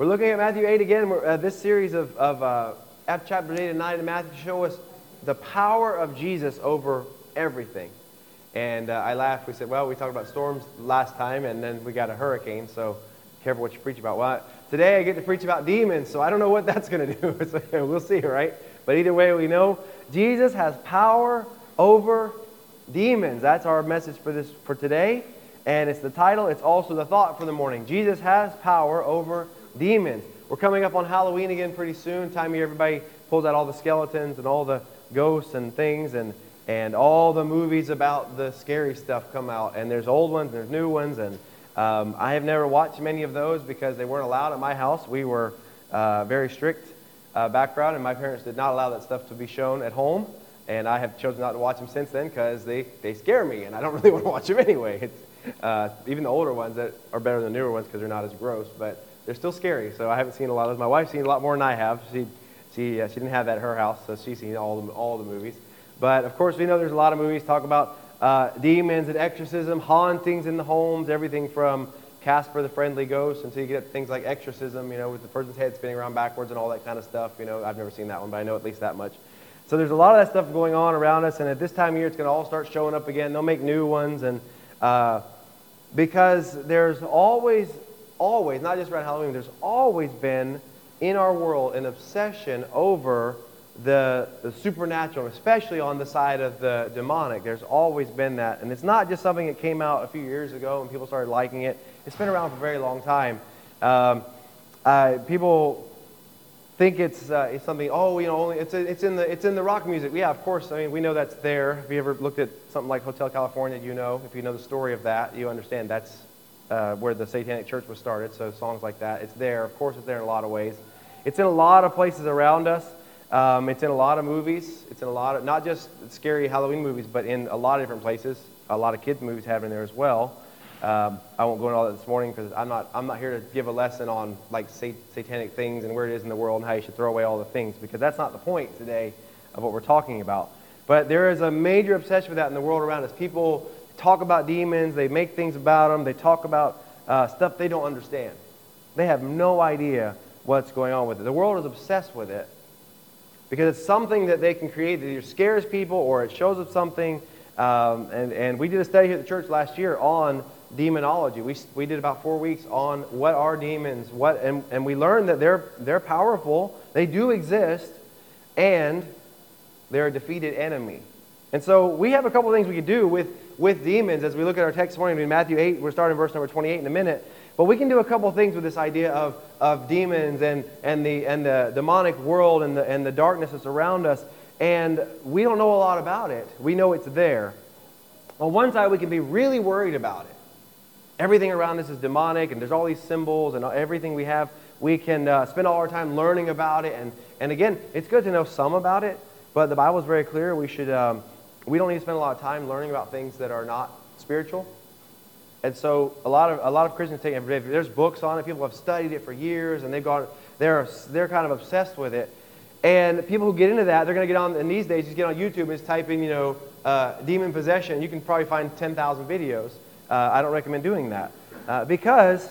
We're looking at Matthew 8 again. Uh, this series of, of uh, chapter 8 and 9 in Matthew show us the power of Jesus over everything. And uh, I laughed. We said, well, we talked about storms last time, and then we got a hurricane, so careful what you preach about. Well, today I get to preach about demons, so I don't know what that's going to do. so we'll see, right? But either way, we know Jesus has power over demons. That's our message for this for today. And it's the title, it's also the thought for the morning. Jesus has power over demons. We're coming up on Halloween again pretty soon. Time year everybody pulls out all the skeletons and all the ghosts and things and and all the movies about the scary stuff come out. And there's old ones, and there's new ones, and um, I have never watched many of those because they weren't allowed at my house. We were uh, very strict uh, background, and my parents did not allow that stuff to be shown at home. And I have chosen not to watch them since then because they, they scare me, and I don't really want to watch them anyway. Uh, even the older ones that are better than the newer ones because they're not as gross, but they're still scary. So I haven't seen a lot of those. My wife's seen a lot more than I have. She, she, uh, she didn't have that at her house, so she's seen all the, all the movies. But of course, we know there's a lot of movies talk about uh, demons and exorcism, hauntings in the homes, everything from Casper the Friendly Ghost until you get things like exorcism, you know, with the person's head spinning around backwards and all that kind of stuff. You know, I've never seen that one, but I know at least that much. So there's a lot of that stuff going on around us, and at this time of year, it's going to all start showing up again. They'll make new ones, and uh, because there's always, always, not just around Halloween, there's always been in our world an obsession over the, the supernatural, especially on the side of the demonic. There's always been that. And it's not just something that came out a few years ago and people started liking it. It's been around for a very long time. Um, uh, people think it's, uh, it's something, oh, you know, only, it's, it's, in the, it's in the rock music. Yeah, of course. I mean, we know that's there. If you ever looked at something like Hotel California, you know, if you know the story of that, you understand that's uh, where the Satanic Church was started. So songs like that, it's there. Of course, it's there in a lot of ways. It's in a lot of places around us. Um, it's in a lot of movies. It's in a lot of, not just scary Halloween movies, but in a lot of different places. A lot of kids' movies have it in there as well. Um, I won't go into all that this morning because I'm not, I'm not here to give a lesson on like sat- satanic things and where it is in the world and how you should throw away all the things because that's not the point today of what we're talking about. But there is a major obsession with that in the world around us. People talk about demons, they make things about them, they talk about uh, stuff they don't understand. They have no idea what's going on with it. The world is obsessed with it because it's something that they can create that either scares people or it shows up something. Um, and, and we did a study here at the church last year on demonology. We, we did about four weeks on what are demons, what, and, and we learned that they're, they're powerful, they do exist, and they're a defeated enemy. And so we have a couple things we could do with, with demons as we look at our text morning in Matthew 8. We're starting verse number 28 in a minute. But we can do a couple things with this idea of, of demons and, and, the, and the demonic world and the, and the darkness that's around us. And we don't know a lot about it. We know it's there. On one side, we can be really worried about it. Everything around us is demonic, and there's all these symbols and everything we have. We can uh, spend all our time learning about it. And, and again, it's good to know some about it, but the Bible is very clear. We, should, um, we don't need to spend a lot of time learning about things that are not spiritual. And so a lot of, a lot of Christians take it. There's books on it. People have studied it for years, and they've gone, they're, they're kind of obsessed with it. And people who get into that, they're going to get on, and these days, just get on YouTube and just type in, you know, uh, demon possession. You can probably find 10,000 videos. Uh, I don't recommend doing that. Uh, because,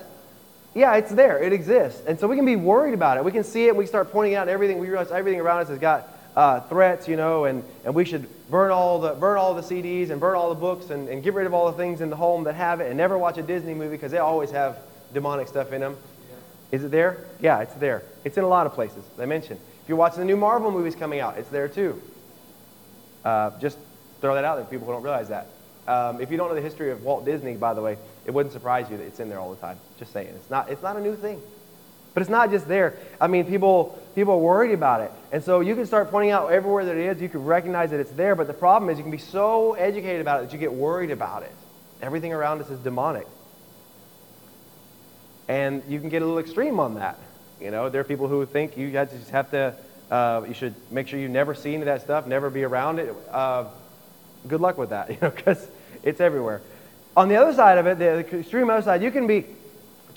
yeah, it's there. It exists. And so we can be worried about it. We can see it. We start pointing out everything. We realize everything around us has got uh, threats, you know, and, and we should burn all, the, burn all the CDs and burn all the books and, and get rid of all the things in the home that have it and never watch a Disney movie because they always have demonic stuff in them. Yeah. Is it there? Yeah, it's there. It's in a lot of places, I mentioned. If you're watching the new Marvel movies coming out, it's there too. Uh, just throw that out there. People who don't realize that. Um, if you don't know the history of Walt Disney, by the way, it wouldn't surprise you that it's in there all the time. Just saying. It's not, it's not a new thing. But it's not just there. I mean, people, people are worried about it. And so you can start pointing out everywhere that it is. You can recognize that it's there. But the problem is you can be so educated about it that you get worried about it. Everything around us is demonic. And you can get a little extreme on that. You know, there are people who think you just have to, uh, you should make sure you never see any of that stuff, never be around it. Uh, good luck with that, you know, because it's everywhere. On the other side of it, the extreme other side, you can be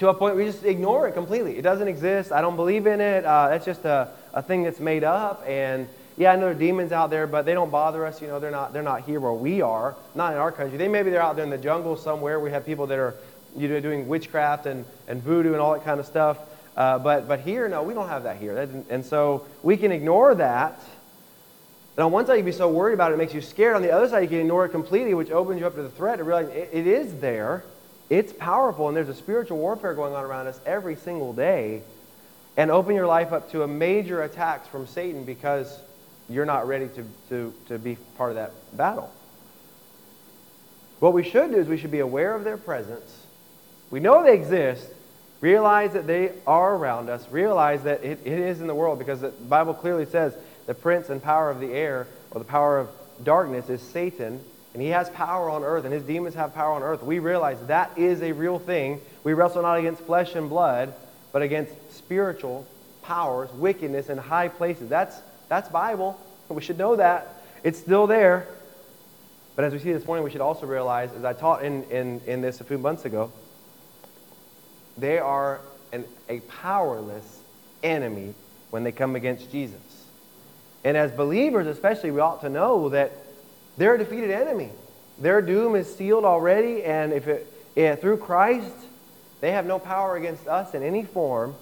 to a point we just ignore it completely. It doesn't exist. I don't believe in it. Uh, that's just a, a thing that's made up. And yeah, I know there are demons out there, but they don't bother us. You know, they're not, they're not here where we are, not in our country. They maybe they're out there in the jungle somewhere. We have people that are you know, doing witchcraft and, and voodoo and all that kind of stuff. Uh, but, but here, no, we don't have that here. That and so we can ignore that. And on one side, you can be so worried about it, it makes you scared. On the other side, you can ignore it completely, which opens you up to the threat to realize it, it is there. It's powerful, and there's a spiritual warfare going on around us every single day. And open your life up to a major attacks from Satan because you're not ready to, to, to be part of that battle. What we should do is we should be aware of their presence. We know they exist. Realize that they are around us. Realize that it, it is in the world because the Bible clearly says the prince and power of the air or the power of darkness is Satan. And he has power on earth, and his demons have power on earth. We realize that is a real thing. We wrestle not against flesh and blood, but against spiritual powers, wickedness in high places. That's, that's Bible. We should know that. It's still there. But as we see this morning, we should also realize, as I taught in, in, in this a few months ago, they are an, a powerless enemy when they come against Jesus. And as believers, especially, we ought to know that they're a defeated enemy. Their doom is sealed already, and if it, yeah, through Christ, they have no power against us in any form,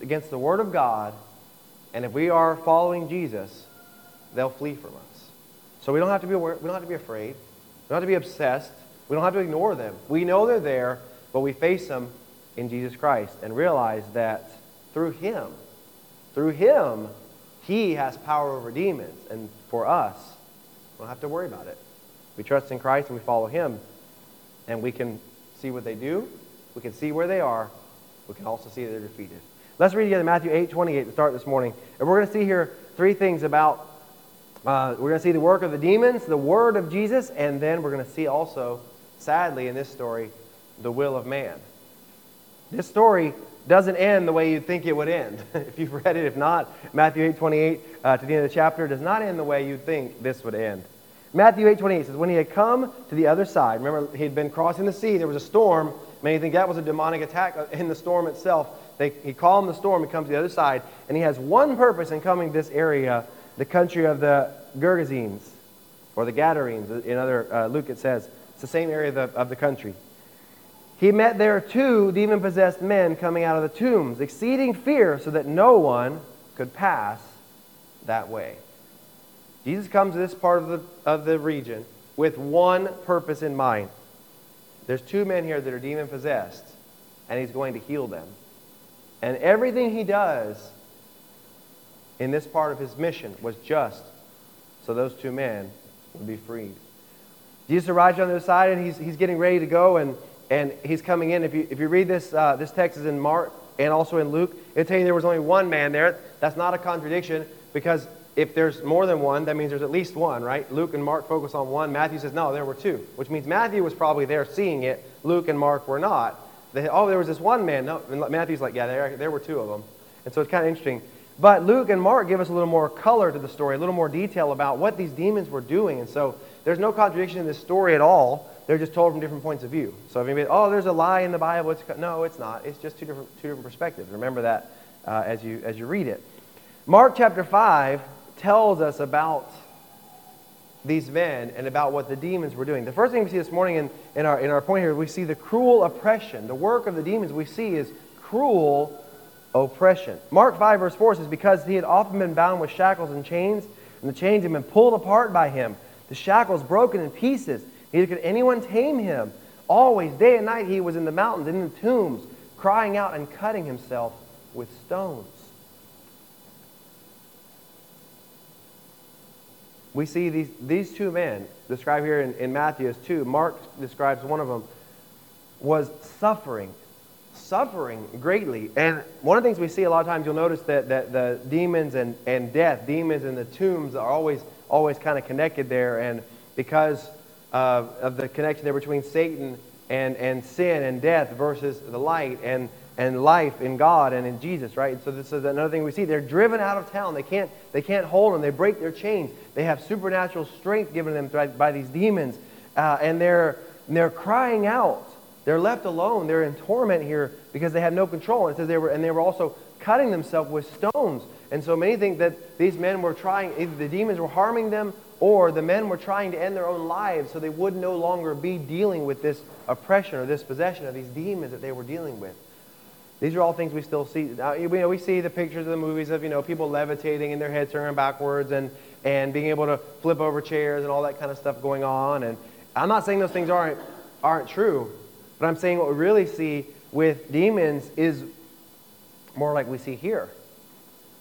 against the Word of God. And if we are following Jesus, they'll flee from us. So we don't have to be aware, we don't have to be afraid. We don't have to be obsessed. We don't have to ignore them. We know they're there, but we face them in Jesus Christ and realize that through Him, through Him, He has power over demons. And for us, we don't have to worry about it. We trust in Christ and we follow Him, and we can see what they do. We can see where they are. We can also see they're defeated. Let's read together Matthew 8 28 to start this morning. And we're going to see here three things about uh, we're going to see the work of the demons, the word of Jesus, and then we're going to see also, sadly, in this story, the will of man. This story doesn't end the way you'd think it would end. if you've read it, if not, Matthew 8 28 uh, to the end of the chapter does not end the way you'd think this would end. Matthew 8 28 says, When he had come to the other side, remember, he'd been crossing the sea, there was a storm. Many think that was a demonic attack uh, in the storm itself. They, he calmed the storm, he comes to the other side, and he has one purpose in coming to this area the country of the Gergesenes, or the Gadarenes. In other uh, Luke it says it's the same area of the, of the country. He met there two demon possessed men coming out of the tombs, exceeding fear, so that no one could pass that way. Jesus comes to this part of the, of the region with one purpose in mind. There's two men here that are demon possessed, and he's going to heal them. And everything he does in this part of his mission was just so those two men would be freed. Jesus arrives on the other side and he's, he's getting ready to go and, and he's coming in. If you, if you read this, uh, this text is in Mark and also in Luke, it'll tell you there was only one man there. That's not a contradiction because if there's more than one, that means there's at least one, right? Luke and Mark focus on one. Matthew says, no, there were two, which means Matthew was probably there seeing it. Luke and Mark were not. They, oh, there was this one man. No, Matthew's like, yeah, there, there were two of them. And so it's kind of interesting. But Luke and Mark give us a little more color to the story, a little more detail about what these demons were doing. And so there's no contradiction in this story at all. They're just told from different points of view. So if anybody, oh, there's a lie in the Bible, it's, no, it's not. It's just two different, two different perspectives. Remember that uh, as, you, as you read it. Mark chapter 5 tells us about these men and about what the demons were doing. The first thing we see this morning in, in, our, in our point here, we see the cruel oppression. The work of the demons we see is cruel oppression. Mark 5, verse 4 says, Because he had often been bound with shackles and chains, and the chains had been pulled apart by him, the shackles broken in pieces. Neither could anyone tame him. Always, day and night, he was in the mountains in the tombs, crying out and cutting himself with stones. We see these, these two men described here in, in Matthew as two. Mark describes one of them was suffering suffering greatly. And one of the things we see a lot of times, you'll notice that, that the demons and, and death, demons and the tombs are always, always kind of connected there. And because of, of the connection there between Satan and, and sin and death versus the light and, and life in God and in Jesus, right? So this is another thing we see. They're driven out of town. They can't, they can't hold them. They break their chains. They have supernatural strength given them by, by these demons. Uh, and they're, they're crying out they're left alone. They're in torment here because they have no control. And it says they were, and they were also cutting themselves with stones. And so many think that these men were trying, either the demons were harming them or the men were trying to end their own lives so they would no longer be dealing with this oppression or this possession of these demons that they were dealing with. These are all things we still see. Now, you know, we see the pictures of the movies of you know people levitating and their heads turning backwards and and being able to flip over chairs and all that kind of stuff going on. And I'm not saying those things aren't aren't true, but I'm saying what we really see with demons is more like we see here.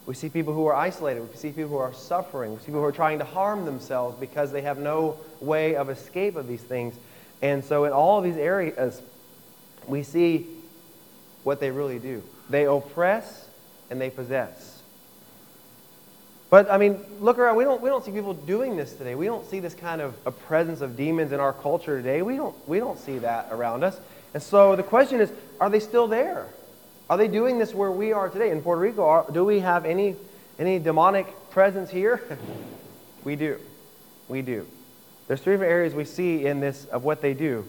We see people who are isolated. We see people who are suffering. We see people who are trying to harm themselves because they have no way of escape of these things. And so, in all of these areas, we see what they really do they oppress and they possess. But, I mean, look around. We don't, we don't see people doing this today. We don't see this kind of a presence of demons in our culture today. We don't, we don't see that around us. And so the question is are they still there? Are they doing this where we are today in Puerto Rico? Are, do we have any, any demonic presence here? we do. We do. There's three different areas we see in this of what they do.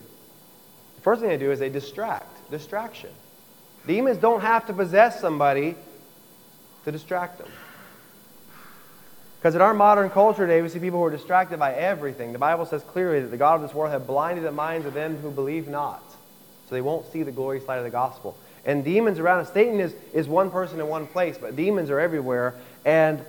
The first thing they do is they distract, distraction. Demons don't have to possess somebody to distract them. Because in our modern culture today, we see people who are distracted by everything. The Bible says clearly that the God of this world have blinded the minds of them who believe not. So they won't see the glorious light of the gospel. And demons around us, Satan is, is one person in one place, but demons are everywhere. And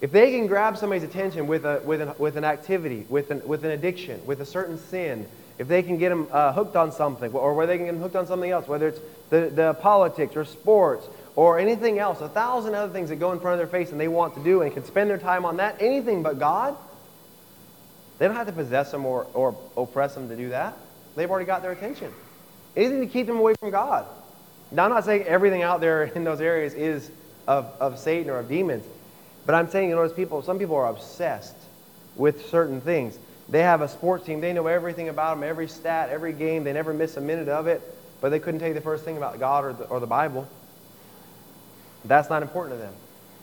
if they can grab somebody's attention with, a, with, an, with an activity, with an, with an addiction, with a certain sin, if they can get them uh, hooked on something, or where they can get them hooked on something else, whether it's the, the politics or sports or anything else, a thousand other things that go in front of their face and they want to do and can spend their time on that, anything but God, they don't have to possess them or, or oppress them to do that. They've already got their attention. Anything to keep them away from God. Now, I'm not saying everything out there in those areas is of, of Satan or of demons, but I'm saying, you notice people, some people are obsessed with certain things. They have a sports team, they know everything about them, every stat, every game, they never miss a minute of it, but they couldn't tell you the first thing about God or the, or the Bible. That's not important to them.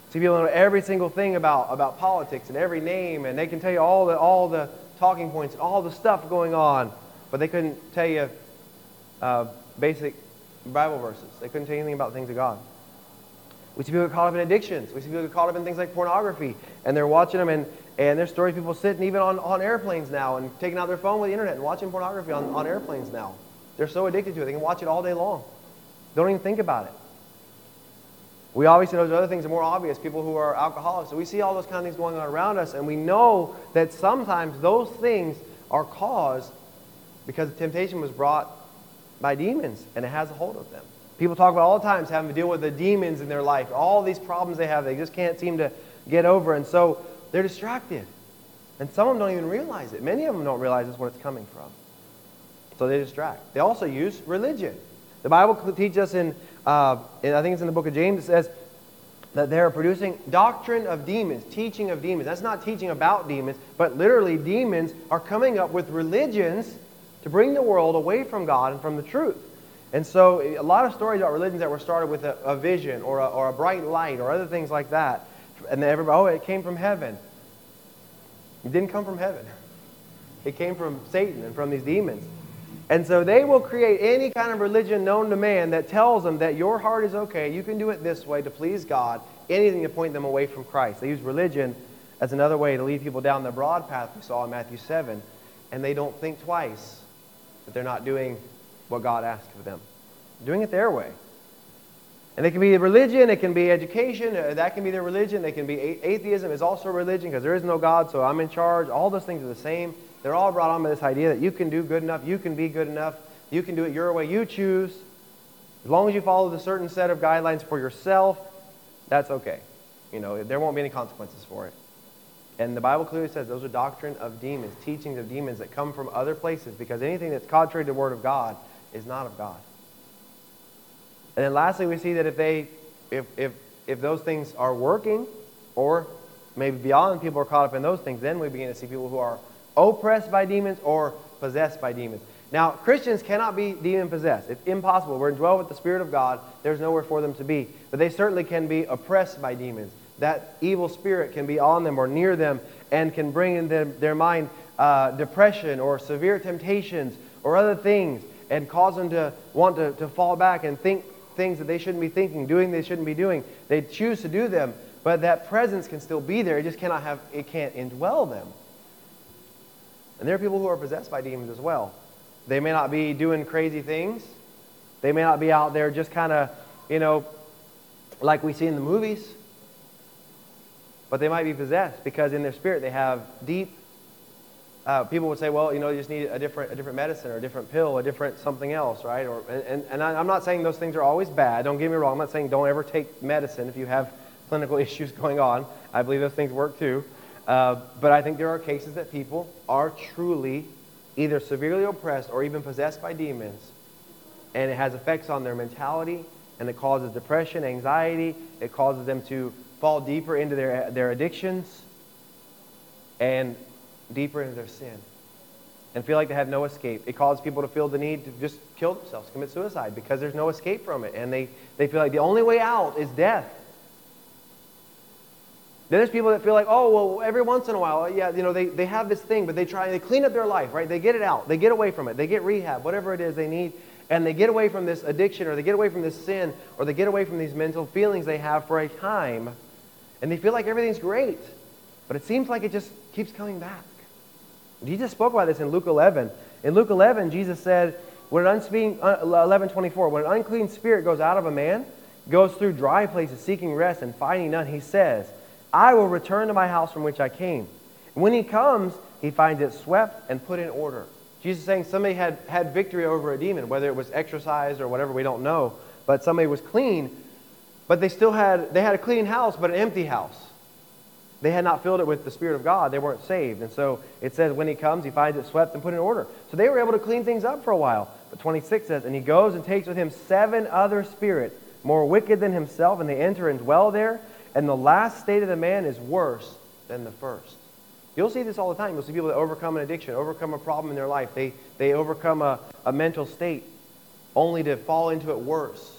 See, people know every single thing about, about politics and every name, and they can tell you all the, all the talking points all the stuff going on, but they couldn't tell you uh, basic Bible verses. They couldn't tell anything about things of God. We see people get caught up in addictions. We see people get caught up in things like pornography, and they're watching them, and, and there's stories people sitting even on, on airplanes now and taking out their phone with the internet and watching pornography on, on airplanes now. They're so addicted to it, they can watch it all day long. Don't even think about it. We obviously know there's other things are more obvious, people who are alcoholics. So we see all those kind of things going on around us, and we know that sometimes those things are caused because the temptation was brought by demons, and it has a hold of them. People talk about all the times having to deal with the demons in their life, all these problems they have, they just can't seem to get over, and so they're distracted. And some of them don't even realize it. Many of them don't realize it's where it's coming from. So they distract. They also use religion. The Bible teaches us in, uh, in, I think it's in the book of James, it says that they're producing doctrine of demons, teaching of demons. That's not teaching about demons, but literally demons are coming up with religions to bring the world away from God and from the truth. And so, a lot of stories about religions that were started with a, a vision or a, or a bright light or other things like that. And then everybody, oh, it came from heaven. It didn't come from heaven, it came from Satan and from these demons. And so they will create any kind of religion known to man that tells them that your heart is okay, you can do it this way to please God, anything to point them away from Christ. They use religion as another way to lead people down the broad path we saw in Matthew 7, and they don't think twice that they're not doing what God asked of them, doing it their way. And it can be religion, it can be education, uh, that can be their religion. They can be atheism is also religion because there is no God, so I'm in charge. All those things are the same. They're all brought on by this idea that you can do good enough, you can be good enough, you can do it your way, you choose. As long as you follow the certain set of guidelines for yourself, that's okay. You know, there won't be any consequences for it. And the Bible clearly says those are doctrine of demons, teachings of demons that come from other places because anything that's contrary to the Word of God is not of God. And then lastly, we see that if they, if, if, if those things are working, or maybe beyond people are caught up in those things, then we begin to see people who are oppressed by demons or possessed by demons. Now, Christians cannot be demon possessed. It's impossible. We're indwelled with the Spirit of God. There's nowhere for them to be. But they certainly can be oppressed by demons that evil spirit can be on them or near them and can bring in them, their mind uh, depression or severe temptations or other things and cause them to want to, to fall back and think things that they shouldn't be thinking, doing they shouldn't be doing. They choose to do them, but that presence can still be there. It just cannot have, it can't indwell them. And there are people who are possessed by demons as well. They may not be doing crazy things. They may not be out there just kind of you know, like we see in the movies, but they might be possessed because in their spirit they have deep. Uh, people would say, well, you know, you just need a different, a different medicine or a different pill, a different something else, right? Or, and and I, I'm not saying those things are always bad. Don't get me wrong. I'm not saying don't ever take medicine if you have clinical issues going on. I believe those things work too. Uh, but I think there are cases that people are truly either severely oppressed or even possessed by demons, and it has effects on their mentality, and it causes depression, anxiety. It causes them to fall deeper into their, their addictions and deeper into their sin and feel like they have no escape. It causes people to feel the need to just kill themselves, commit suicide, because there's no escape from it. And they, they feel like the only way out is death. Then there's people that feel like, oh, well, every once in a while, yeah, you know, they, they have this thing, but they try, they clean up their life, right? They get it out. They get away from it. They get rehab, whatever it is they need. And they get away from this addiction or they get away from this sin or they get away from these mental feelings they have for a time. And they feel like everything's great. But it seems like it just keeps coming back. Jesus spoke about this in Luke 11. In Luke 11, Jesus said, when an unspeaking, uh, 11, 24, when an unclean spirit goes out of a man, goes through dry places seeking rest and finding none, he says, I will return to my house from which I came. When he comes, he finds it swept and put in order. Jesus is saying somebody had, had victory over a demon, whether it was exorcised or whatever, we don't know. But somebody was clean, but they still had, they had a clean house, but an empty house. They had not filled it with the Spirit of God. They weren't saved. And so it says when he comes, he finds it swept and put in order. So they were able to clean things up for a while. But 26 says, And he goes and takes with him seven other spirits, more wicked than himself, and they enter and dwell there and the last state of the man is worse than the first. You'll see this all the time. You'll see people that overcome an addiction, overcome a problem in their life. They, they overcome a, a mental state only to fall into it worse.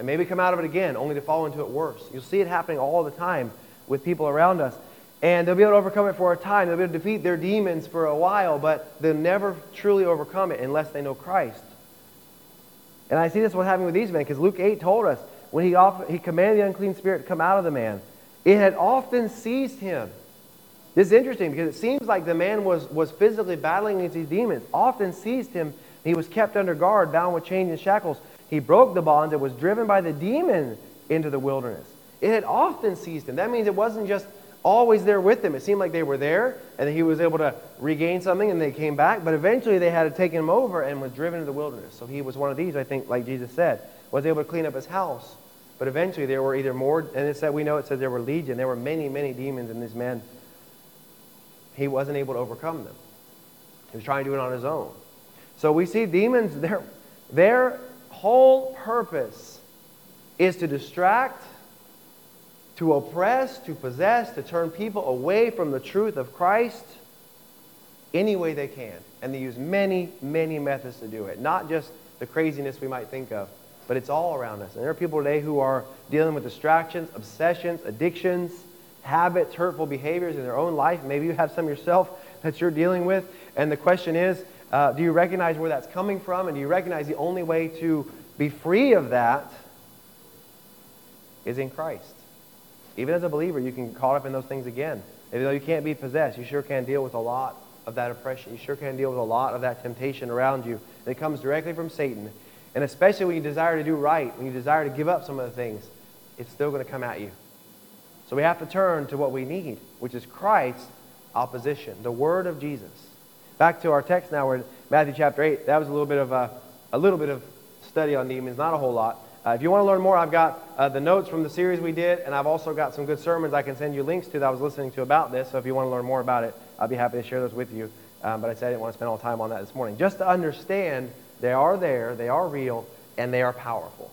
And maybe come out of it again, only to fall into it worse. You'll see it happening all the time with people around us. And they'll be able to overcome it for a time. They'll be able to defeat their demons for a while, but they'll never truly overcome it unless they know Christ. And I see this what's happening with these men, because Luke 8 told us when he, he commanded the unclean spirit to come out of the man, it had often seized him. This is interesting because it seems like the man was, was physically battling against these demons, often seized him. He was kept under guard, bound with chains and shackles. He broke the bonds and was driven by the demon into the wilderness. It had often seized him. That means it wasn't just always there with him. It seemed like they were there and he was able to regain something and they came back, but eventually they had to take him over and was driven to the wilderness. So he was one of these, I think, like Jesus said, was able to clean up his house. But eventually there were either more, and it said, we know it said there were legion. There were many, many demons in this man. He wasn't able to overcome them. He was trying to do it on his own. So we see demons, their, their whole purpose is to distract, to oppress, to possess, to turn people away from the truth of Christ any way they can. And they use many, many methods to do it. Not just the craziness we might think of, but it's all around us. And there are people today who are dealing with distractions, obsessions, addictions, habits, hurtful behaviors in their own life. Maybe you have some yourself that you're dealing with. And the question is, uh, do you recognize where that's coming from? And do you recognize the only way to be free of that is in Christ? Even as a believer, you can get caught up in those things again. Even though you can't be possessed, you sure can deal with a lot of that oppression. You sure can deal with a lot of that temptation around you. It comes directly from Satan. And especially when you desire to do right, when you desire to give up some of the things, it's still going to come at you. So we have to turn to what we need, which is Christ's opposition, the word of Jesus. Back to our text now, we're in Matthew chapter 8. That was a little bit of a, a little bit of study on demons, not a whole lot. Uh, if you want to learn more, I've got uh, the notes from the series we did, and I've also got some good sermons I can send you links to that I was listening to about this. So if you want to learn more about it, I'll be happy to share those with you. Um, but I said I didn't want to spend all time on that this morning. Just to understand they are there, they are real, and they are powerful.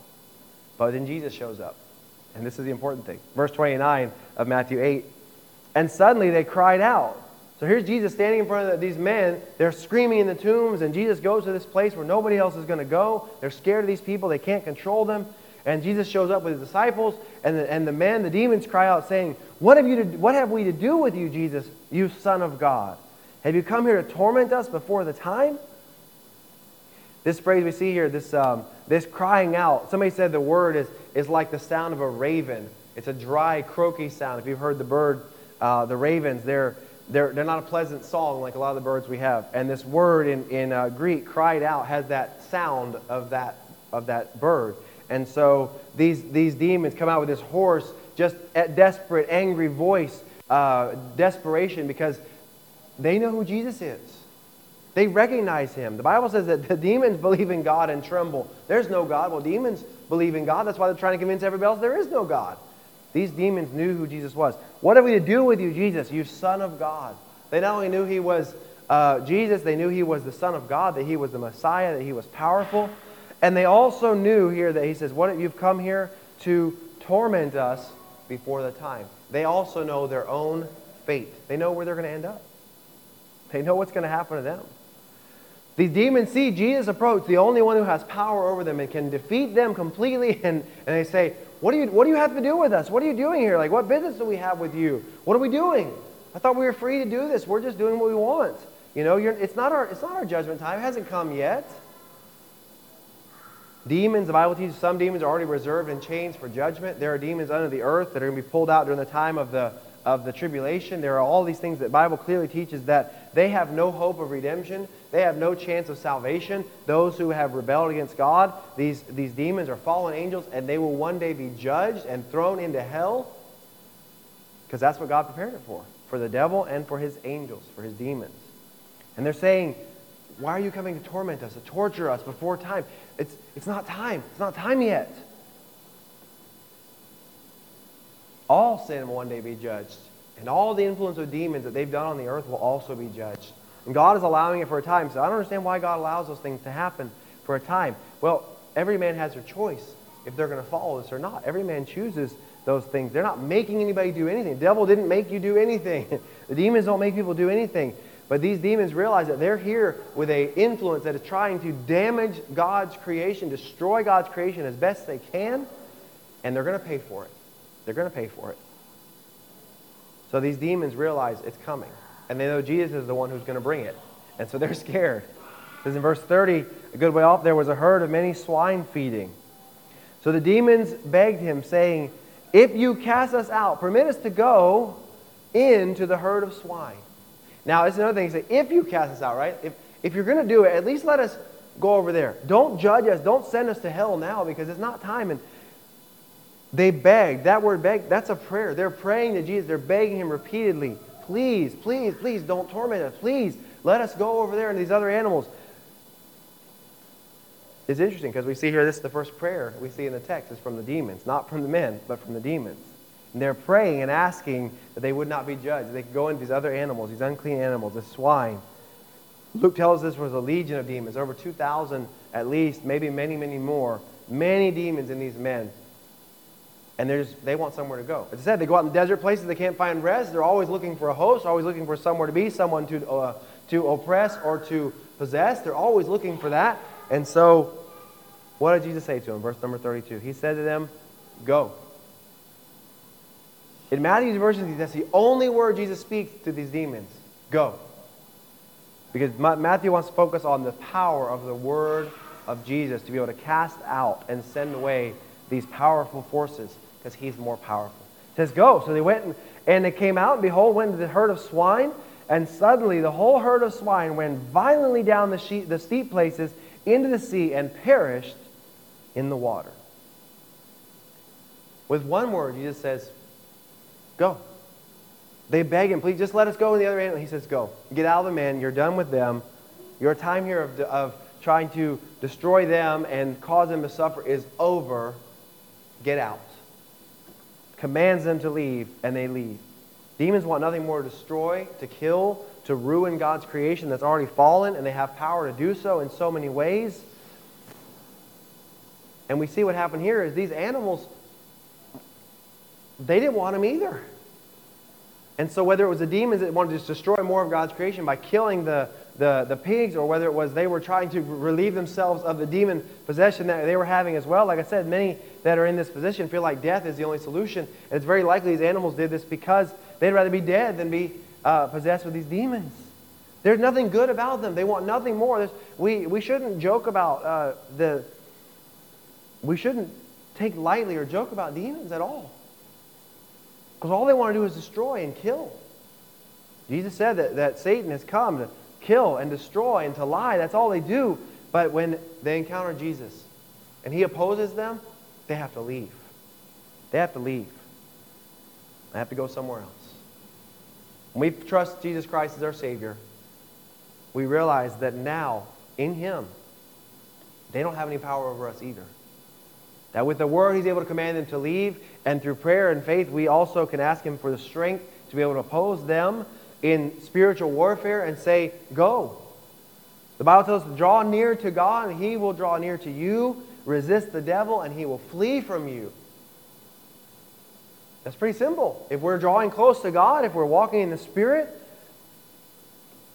But then Jesus shows up. And this is the important thing. Verse 29 of Matthew 8. And suddenly they cried out. So here's Jesus standing in front of these men. They're screaming in the tombs, and Jesus goes to this place where nobody else is going to go. They're scared of these people. They can't control them. And Jesus shows up with his disciples, and the, and the men, the demons, cry out, saying, what have, you to, what have we to do with you, Jesus, you Son of God? Have you come here to torment us before the time? This phrase we see here, this, um, this crying out, somebody said the word is, is like the sound of a raven. It's a dry, croaky sound. If you've heard the bird, uh, the ravens, they're, they're, they're not a pleasant song like a lot of the birds we have. And this word in, in uh, Greek, cried out, has that sound of that, of that bird. And so these, these demons come out with this hoarse, just at desperate, angry voice, uh, desperation, because they know who Jesus is. They recognize him. The Bible says that the demons believe in God and tremble. There's no God. Well, demons believe in God. That's why they're trying to convince everybody else there is no God. These demons knew who Jesus was. What are we to do with you, Jesus, you Son of God? They not only knew he was uh, Jesus, they knew he was the Son of God, that he was the Messiah, that he was powerful. And they also knew here that he says, What if you've come here to torment us before the time. They also know their own fate. They know where they're going to end up. They know what's going to happen to them. These demons see Jesus approach, the only one who has power over them and can defeat them completely. And, and they say, what do, you, what do you have to do with us? What are you doing here? Like, what business do we have with you? What are we doing? I thought we were free to do this. We're just doing what we want. You know, it's, not our, it's not our judgment time. It hasn't come yet. Demons, the Bible teaches some demons are already reserved in chains for judgment. There are demons under the earth that are going to be pulled out during the time of the, of the tribulation. There are all these things that Bible clearly teaches that they have no hope of redemption. They have no chance of salvation. Those who have rebelled against God, these, these demons are fallen angels, and they will one day be judged and thrown into hell because that's what God prepared it for, for the devil and for his angels, for his demons. And they're saying, why are you coming to torment us, to torture us before time? It's, it's not time. It's not time yet. All sin will one day be judged. And all the influence of demons that they've done on the earth will also be judged. And God is allowing it for a time. So I don't understand why God allows those things to happen for a time. Well, every man has their choice if they're going to follow this or not. Every man chooses those things. They're not making anybody do anything. The devil didn't make you do anything. the demons don't make people do anything. But these demons realize that they're here with a influence that is trying to damage God's creation, destroy God's creation as best they can, and they're going to pay for it. They're going to pay for it. So these demons realize it's coming, and they know Jesus is the one who's going to bring it. And so they're scared. Says in verse 30, a good way off, there was a herd of many swine feeding. So the demons begged him, saying, If you cast us out, permit us to go into the herd of swine. Now, it's another thing to say, if you cast us out, right? If, if you're going to do it, at least let us go over there. Don't judge us. Don't send us to hell now because it's not time. And they begged. That word beg, that's a prayer. They're praying to Jesus. They're begging him repeatedly. Please, please, please don't torment us. Please let us go over there and these other animals. It's interesting because we see here this is the first prayer we see in the text is from the demons, not from the men, but from the demons. And they're praying and asking that they would not be judged. They could go into these other animals, these unclean animals, the swine. Luke tells us there was a legion of demons, over 2,000 at least, maybe many, many more. Many demons in these men. And they want somewhere to go. As I said, they go out in desert places, they can't find rest. They're always looking for a host, always looking for somewhere to be, someone to, uh, to oppress or to possess. They're always looking for that. And so, what did Jesus say to them? Verse number 32. He said to them, Go. In Matthew's version, that's the only word Jesus speaks to these demons. Go. Because Matthew wants to focus on the power of the word of Jesus to be able to cast out and send away these powerful forces because he's more powerful. He says, Go. So they went and, and they came out, and behold, went the herd of swine, and suddenly the whole herd of swine went violently down the, sheet, the steep places into the sea and perished in the water. With one word, Jesus says, Go. They beg him, please just let us go in the other animal. He says, Go. Get out of the man. You're done with them. Your time here of, of trying to destroy them and cause them to suffer is over. Get out. Commands them to leave, and they leave. Demons want nothing more to destroy, to kill, to ruin God's creation that's already fallen, and they have power to do so in so many ways. And we see what happened here is these animals they didn't want them either. And so, whether it was the demons that wanted to destroy more of God's creation by killing the, the, the pigs, or whether it was they were trying to relieve themselves of the demon possession that they were having as well, like I said, many that are in this position feel like death is the only solution. And it's very likely these animals did this because they'd rather be dead than be uh, possessed with these demons. There's nothing good about them. They want nothing more. we, we shouldn't joke about uh, the. We shouldn't take lightly or joke about demons at all. Because all they want to do is destroy and kill. Jesus said that, that Satan has come to kill and destroy and to lie. That's all they do. But when they encounter Jesus and he opposes them, they have to leave. They have to leave. They have to go somewhere else. When we trust Jesus Christ as our Savior, we realize that now, in Him, they don't have any power over us either. That with the Word, He's able to command them to leave, and through prayer and faith, we also can ask Him for the strength to be able to oppose them in spiritual warfare and say, Go. The Bible tells us draw near to God, and He will draw near to you. Resist the devil, and he will flee from you. That's pretty simple. If we're drawing close to God, if we're walking in the Spirit,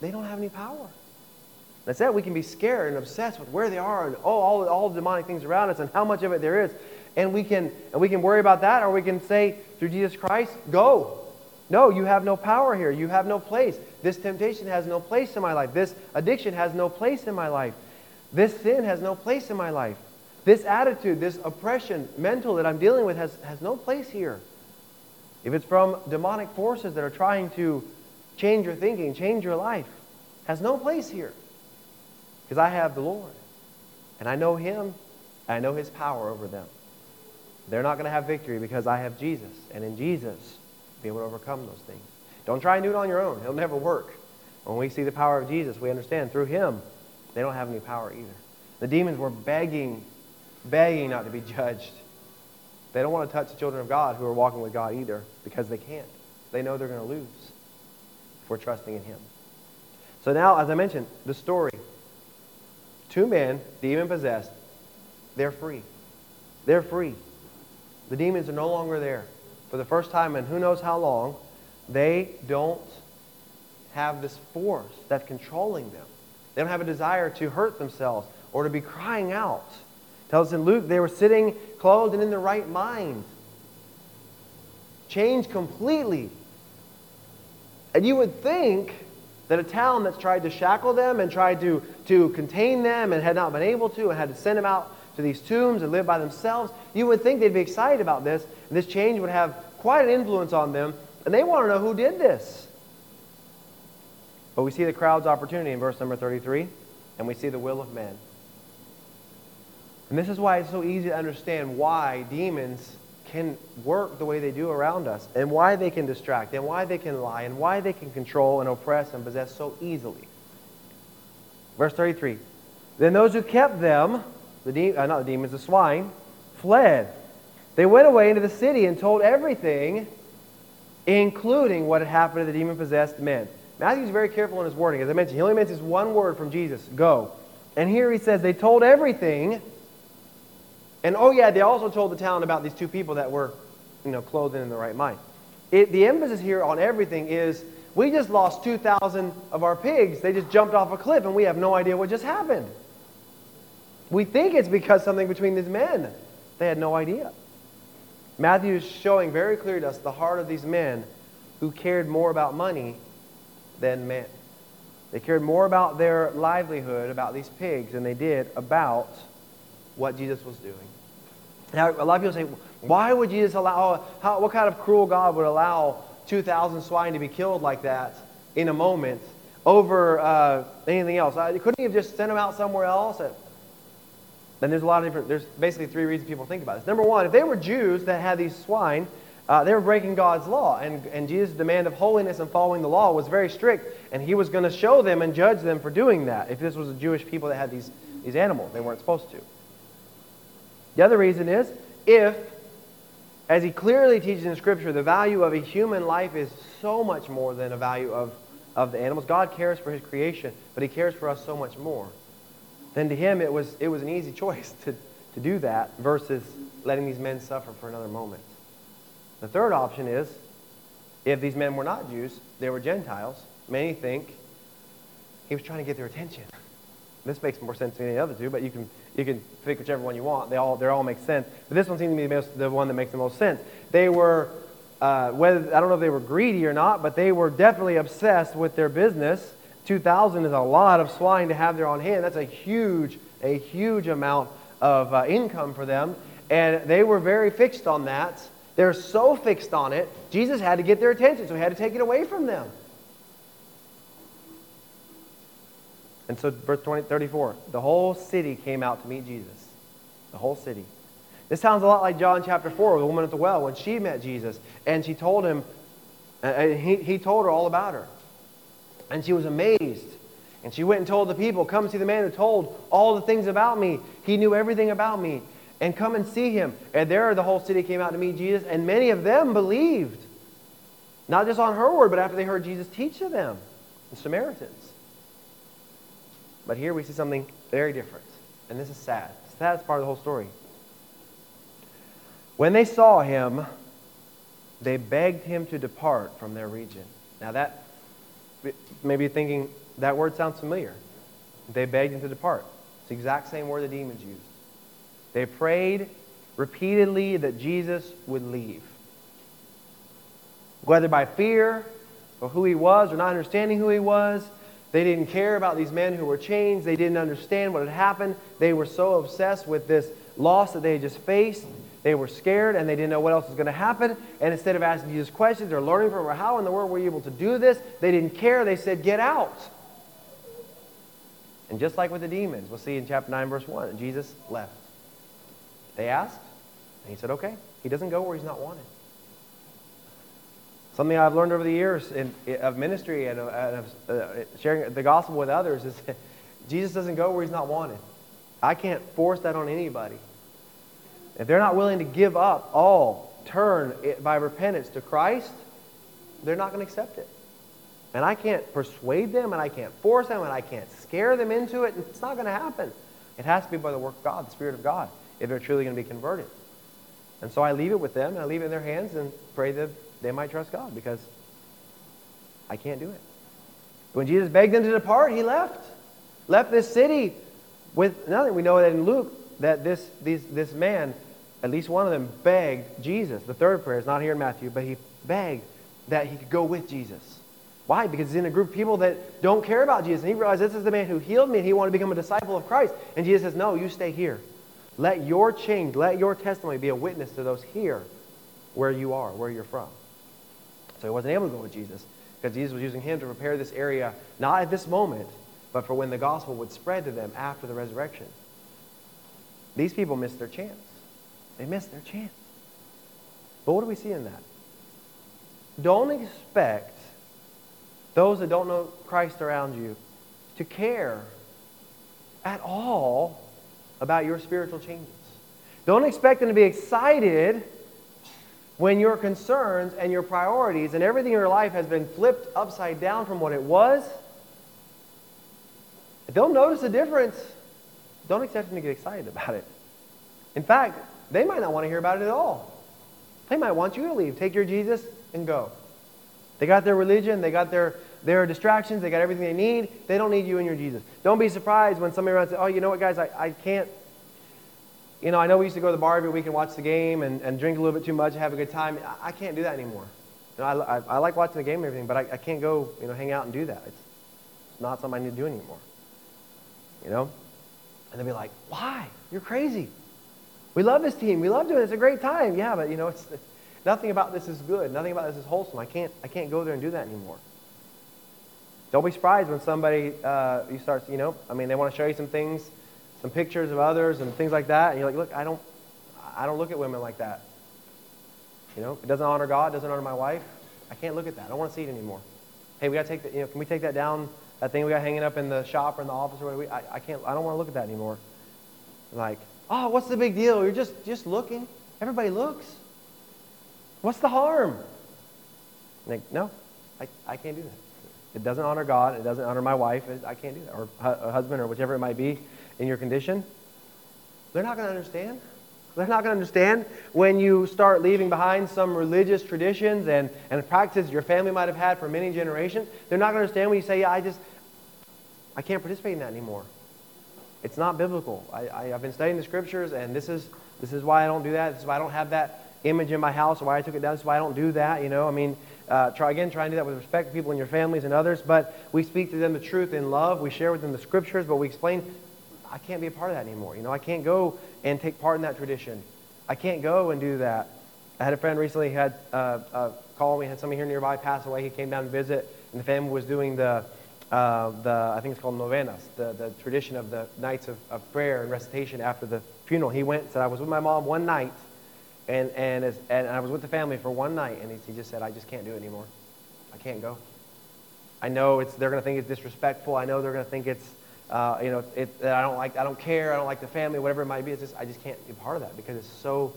they don't have any power. That's it. We can be scared and obsessed with where they are and oh, all, all the demonic things around us and how much of it there is. And we can and we can worry about that, or we can say through Jesus Christ, go. No, you have no power here. You have no place. This temptation has no place in my life. This addiction has no place in my life. This sin has no place in my life. This attitude, this oppression, mental that I'm dealing with has, has no place here. If it's from demonic forces that are trying to change your thinking, change your life, has no place here. Because I have the Lord. And I know Him, and I know His power over them. They're not going to have victory because I have Jesus. And in Jesus, be able to overcome those things. Don't try and do it on your own. It'll never work. When we see the power of Jesus, we understand through Him, they don't have any power either. The demons were begging, begging not to be judged. They don't want to touch the children of God who are walking with God either because they can't. They know they're going to lose if we're trusting in Him. So now, as I mentioned, the story. Two men, demon possessed, they're free. They're free. The demons are no longer there. For the first time in who knows how long, they don't have this force that's controlling them. They don't have a desire to hurt themselves or to be crying out tells us in Luke they were sitting clothed and in their right mind. Changed completely. And you would think that a town that's tried to shackle them and tried to, to contain them and had not been able to and had to send them out to these tombs and live by themselves, you would think they'd be excited about this. And this change would have quite an influence on them. And they want to know who did this. But we see the crowd's opportunity in verse number 33, and we see the will of men. And this is why it's so easy to understand why demons can work the way they do around us, and why they can distract, and why they can lie, and why they can control and oppress and possess so easily. Verse 33 Then those who kept them, the de- uh, not the demons, the swine, fled. They went away into the city and told everything, including what had happened to the demon possessed men. Matthew's very careful in his wording. As I mentioned, he only mentions one word from Jesus go. And here he says they told everything and oh, yeah, they also told the town about these two people that were, you know, clothed in the right mind. It, the emphasis here on everything is we just lost 2,000 of our pigs. They just jumped off a cliff, and we have no idea what just happened. We think it's because something between these men. They had no idea. Matthew is showing very clearly to us the heart of these men who cared more about money than men. They cared more about their livelihood, about these pigs, than they did about what Jesus was doing. Now, a lot of people say, why would Jesus allow, how, what kind of cruel God would allow 2,000 swine to be killed like that in a moment over uh, anything else? Couldn't he have just sent them out somewhere else? Then there's a lot of different, there's basically three reasons people think about this. Number one, if they were Jews that had these swine, uh, they were breaking God's law. And, and Jesus' demand of holiness and following the law was very strict. And he was going to show them and judge them for doing that if this was a Jewish people that had these, these animals. They weren't supposed to. The other reason is if, as he clearly teaches in Scripture, the value of a human life is so much more than the value of, of the animals. God cares for his creation, but he cares for us so much more. Then to him, it was, it was an easy choice to, to do that versus letting these men suffer for another moment. The third option is if these men were not Jews, they were Gentiles, many think he was trying to get their attention. This makes more sense than the other two, but you can, you can pick whichever one you want. They all, they all make sense. But this one seems to be the, most, the one that makes the most sense. They were, uh, whether, I don't know if they were greedy or not, but they were definitely obsessed with their business. 2,000 is a lot of swine to have there on hand. That's a huge, a huge amount of uh, income for them. And they were very fixed on that. They're so fixed on it, Jesus had to get their attention, so he had to take it away from them. And so, verse 20, 34, the whole city came out to meet Jesus. The whole city. This sounds a lot like John chapter 4, the woman at the well, when she met Jesus and she told him, uh, he, he told her all about her. And she was amazed. And she went and told the people, Come see the man who told all the things about me. He knew everything about me. And come and see him. And there the whole city came out to meet Jesus, and many of them believed. Not just on her word, but after they heard Jesus teach to them, the Samaritans. But here we see something very different. And this is sad. Saddest part of the whole story. When they saw him, they begged him to depart from their region. Now that, maybe thinking, that word sounds familiar. They begged him to depart. It's the exact same word the demons used. They prayed repeatedly that Jesus would leave. Whether by fear or who he was or not understanding who he was, they didn't care about these men who were chained. They didn't understand what had happened. They were so obsessed with this loss that they had just faced. They were scared and they didn't know what else was going to happen. And instead of asking Jesus questions or learning from him, how in the world were you able to do this? They didn't care. They said, Get out. And just like with the demons, we'll see in chapter 9, verse 1, Jesus left. They asked, and he said, Okay. He doesn't go where he's not wanted. Something I've learned over the years in, of ministry and of, uh, sharing the gospel with others is Jesus doesn't go where he's not wanted. I can't force that on anybody. If they're not willing to give up all, turn by repentance to Christ, they're not going to accept it. And I can't persuade them, and I can't force them, and I can't scare them into it. It's not going to happen. It has to be by the work of God, the Spirit of God, if they're truly going to be converted. And so I leave it with them, and I leave it in their hands, and pray that they might trust God, because I can't do it. When Jesus begged them to depart, he left. Left this city with nothing. We know that in Luke, that this, these, this man, at least one of them, begged Jesus. The third prayer is not here in Matthew, but he begged that he could go with Jesus. Why? Because he's in a group of people that don't care about Jesus. And he realized this is the man who healed me and he wanted to become a disciple of Christ. And Jesus says, No, you stay here. Let your change, let your testimony be a witness to those here where you are, where you're from. So he wasn't able to go with Jesus because Jesus was using him to prepare this area, not at this moment, but for when the gospel would spread to them after the resurrection. These people missed their chance. They missed their chance. But what do we see in that? Don't expect those that don't know Christ around you to care at all about your spiritual changes. Don't expect them to be excited when your concerns and your priorities and everything in your life has been flipped upside down from what it was. They'll notice a difference, don't expect them to get excited about it. In fact, they might not want to hear about it at all. They might want you to leave. Take your Jesus and go. They got their religion, they got their, their distractions, they got everything they need. They don't need you and your Jesus. Don't be surprised when somebody around says, Oh, you know what, guys, I, I can't. You know, I know we used to go to the bar every week and watch the game and, and drink a little bit too much and have a good time. I, I can't do that anymore. You know, I, I, I, like watching the game and everything, but I, I can't go, you know, hang out and do that. It's, it's not something I need to do anymore. You know? And they'll be like, why? You're crazy. We love this team. We love doing it. It's a great time. Yeah, but, you know, it's, nothing about this is good. Nothing about this is wholesome. I can't, I can't go there and do that anymore. Don't be surprised when somebody, uh, you start, you know, I mean, they want to show you some things, some pictures of others and things like that. And you're like, look, I don't, I don't look at women like that. You know, it doesn't honor God, doesn't honor my wife. I can't look at that. I don't want to see it anymore. Hey, we got to take that, you know, can we take that down that thing we got hanging up in the shop or in the office or whatever. I, I can't. I don't want to look at that anymore. Like, oh, what's the big deal? You're just just looking. Everybody looks. What's the harm? Like, no, I, I can't do that. It doesn't honor God. It doesn't honor my wife. I can't do that. Or a husband or whichever it might be in your condition. They're not going to understand. They're not going to understand when you start leaving behind some religious traditions and, and practices your family might have had for many generations. They're not going to understand when you say, yeah, I just, I can't participate in that anymore. It's not biblical. I, I, have been studying the scriptures, and this is, this is why I don't do that. This is why I don't have that image in my house, why I took it down. This is why I don't do that, you know. I mean, uh, try again, try and do that with respect to people in your families and others, but we speak to them the truth in love. We share with them the scriptures, but we explain I can't be a part of that anymore. You know, I can't go and take part in that tradition. I can't go and do that. I had a friend recently who had uh, uh, call me, had somebody here nearby pass away. He came down to visit, and the family was doing the, the I think it's called novenas, the, the tradition of the nights of, of prayer and recitation after the funeral. He went and said, I was with my mom one night, and, and, as, and I was with the family for one night, and he, he just said, I just can't do it anymore. I can't go. I know it's, they're going to think it's disrespectful. I know they're going to think it's, uh, you know, it, I don't like, I don't care. I don't like the family, whatever it might be. It's just, I just can't be part of that because it's so,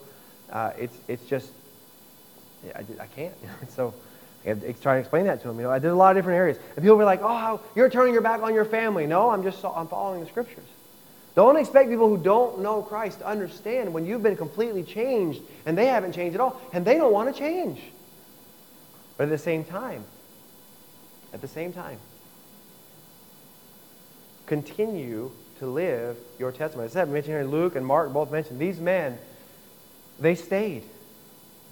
uh, it's, it's just, I, I can't. so, and trying to explain that to them. You know, I did a lot of different areas, and people were like, "Oh, you're turning your back on your family." No, I'm just I'm following the scriptures. Don't expect people who don't know Christ to understand when you've been completely changed and they haven't changed at all, and they don't want to change. But at the same time, at the same time, continue to live your testimony. I said, mentioned here Luke and Mark both mentioned these men, they stayed.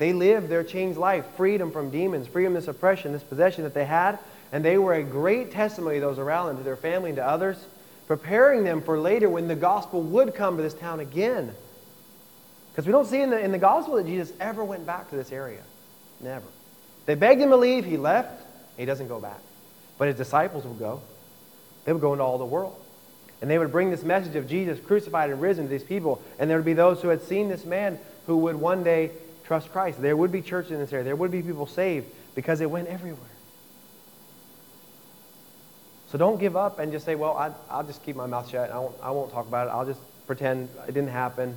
They lived their changed life, freedom from demons, freedom from this oppression, this possession that they had, and they were a great testimony to those around them, to their family and to others, preparing them for later when the gospel would come to this town again. Because we don't see in the, in the gospel that Jesus ever went back to this area. Never. They begged him to leave, he left, he doesn't go back. But his disciples would go. They would go into all the world. And they would bring this message of Jesus crucified and risen to these people. And there would be those who had seen this man who would one day trust Christ. There would be churches in this area. There would be people saved because it went everywhere. So don't give up and just say, well, I, will just keep my mouth shut. I won't, I won't talk about it. I'll just pretend it didn't happen.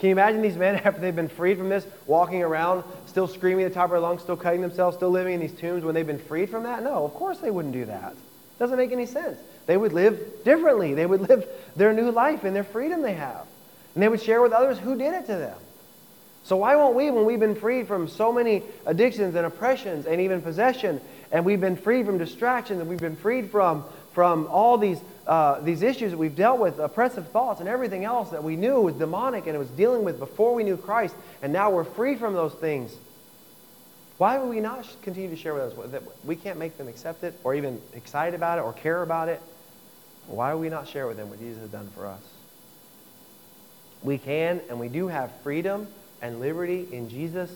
Can you imagine these men after they've been freed from this, walking around, still screaming at the top of their lungs, still cutting themselves, still living in these tombs when they've been freed from that? No, of course they wouldn't do that. It doesn't make any sense. They would live differently. They would live their new life in their freedom they have. And they would share with others who did it to them. So why won't we, when we've been freed from so many addictions and oppressions and even possession, and we've been freed from distractions, and we've been freed from, from all these, uh, these issues that we've dealt with, oppressive thoughts and everything else that we knew was demonic and it was dealing with before we knew Christ, and now we're free from those things. Why would we not continue to share with us that we can't make them accept it or even excited about it or care about it? Why would we not share with them what Jesus has done for us? We can and we do have freedom and liberty in Jesus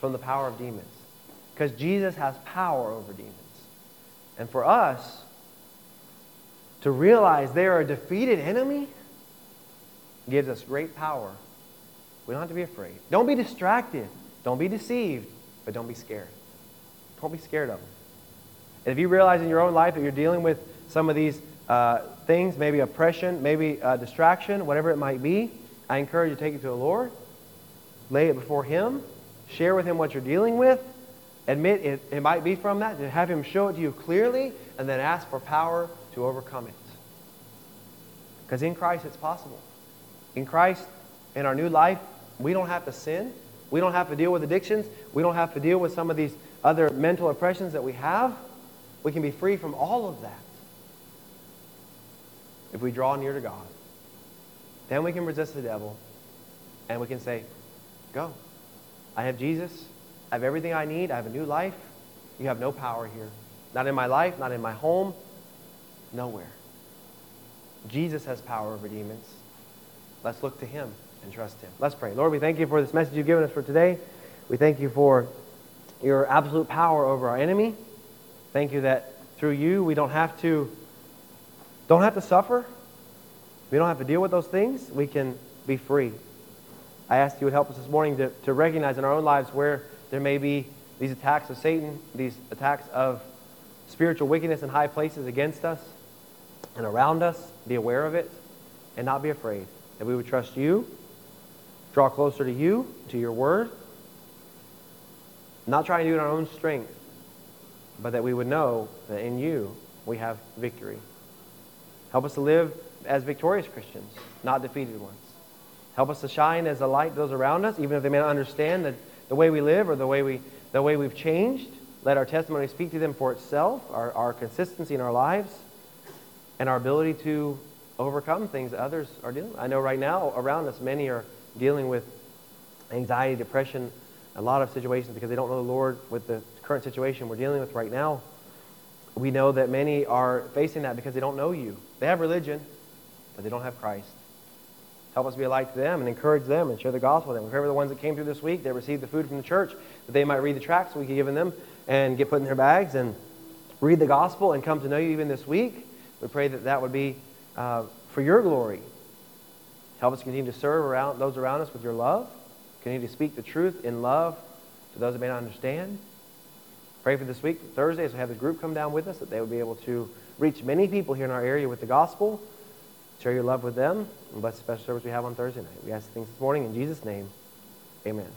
from the power of demons. Because Jesus has power over demons. And for us to realize they are a defeated enemy gives us great power. We don't have to be afraid. Don't be distracted. Don't be deceived, but don't be scared. Don't be scared of them. And if you realize in your own life that you're dealing with some of these uh, things, maybe oppression, maybe uh, distraction, whatever it might be, I encourage you to take it to the Lord lay it before Him, share with Him what you're dealing with, admit it, it might be from that, to have Him show it to you clearly, and then ask for power to overcome it. Because in Christ it's possible. In Christ, in our new life, we don't have to sin. We don't have to deal with addictions. We don't have to deal with some of these other mental oppressions that we have. We can be free from all of that if we draw near to God. Then we can resist the devil and we can say, Go. I have Jesus. I have everything I need. I have a new life. You have no power here. Not in my life, not in my home, nowhere. Jesus has power over demons. Let's look to him and trust him. Let's pray. Lord, we thank you for this message you've given us for today. We thank you for your absolute power over our enemy. Thank you that through you we don't have to don't have to suffer. We don't have to deal with those things. We can be free. I ask you would help us this morning to, to recognize in our own lives where there may be these attacks of Satan, these attacks of spiritual wickedness in high places against us and around us. Be aware of it and not be afraid. That we would trust you, draw closer to you, to your word, not trying to do it in our own strength, but that we would know that in you we have victory. Help us to live as victorious Christians, not defeated ones. Help us to shine as a light those around us, even if they may not understand the, the way we live or the way, we, the way we've changed. Let our testimony speak to them for itself, our, our consistency in our lives, and our ability to overcome things others are dealing with. I know right now around us, many are dealing with anxiety, depression, a lot of situations because they don't know the Lord with the current situation we're dealing with right now. We know that many are facing that because they don't know you. They have religion, but they don't have Christ. Help us be like them and encourage them and share the gospel with them. We the ones that came through this week. They received the food from the church that they might read the tracts we given them and get put in their bags and read the gospel and come to know you even this week. We pray that that would be uh, for your glory. Help us continue to serve around those around us with your love. Continue to speak the truth in love to those that may not understand. Pray for this week, Thursday, as we have the group come down with us that they would be able to reach many people here in our area with the gospel. Share your love with them and bless the special service we have on Thursday night. We ask things this morning in Jesus' name. Amen.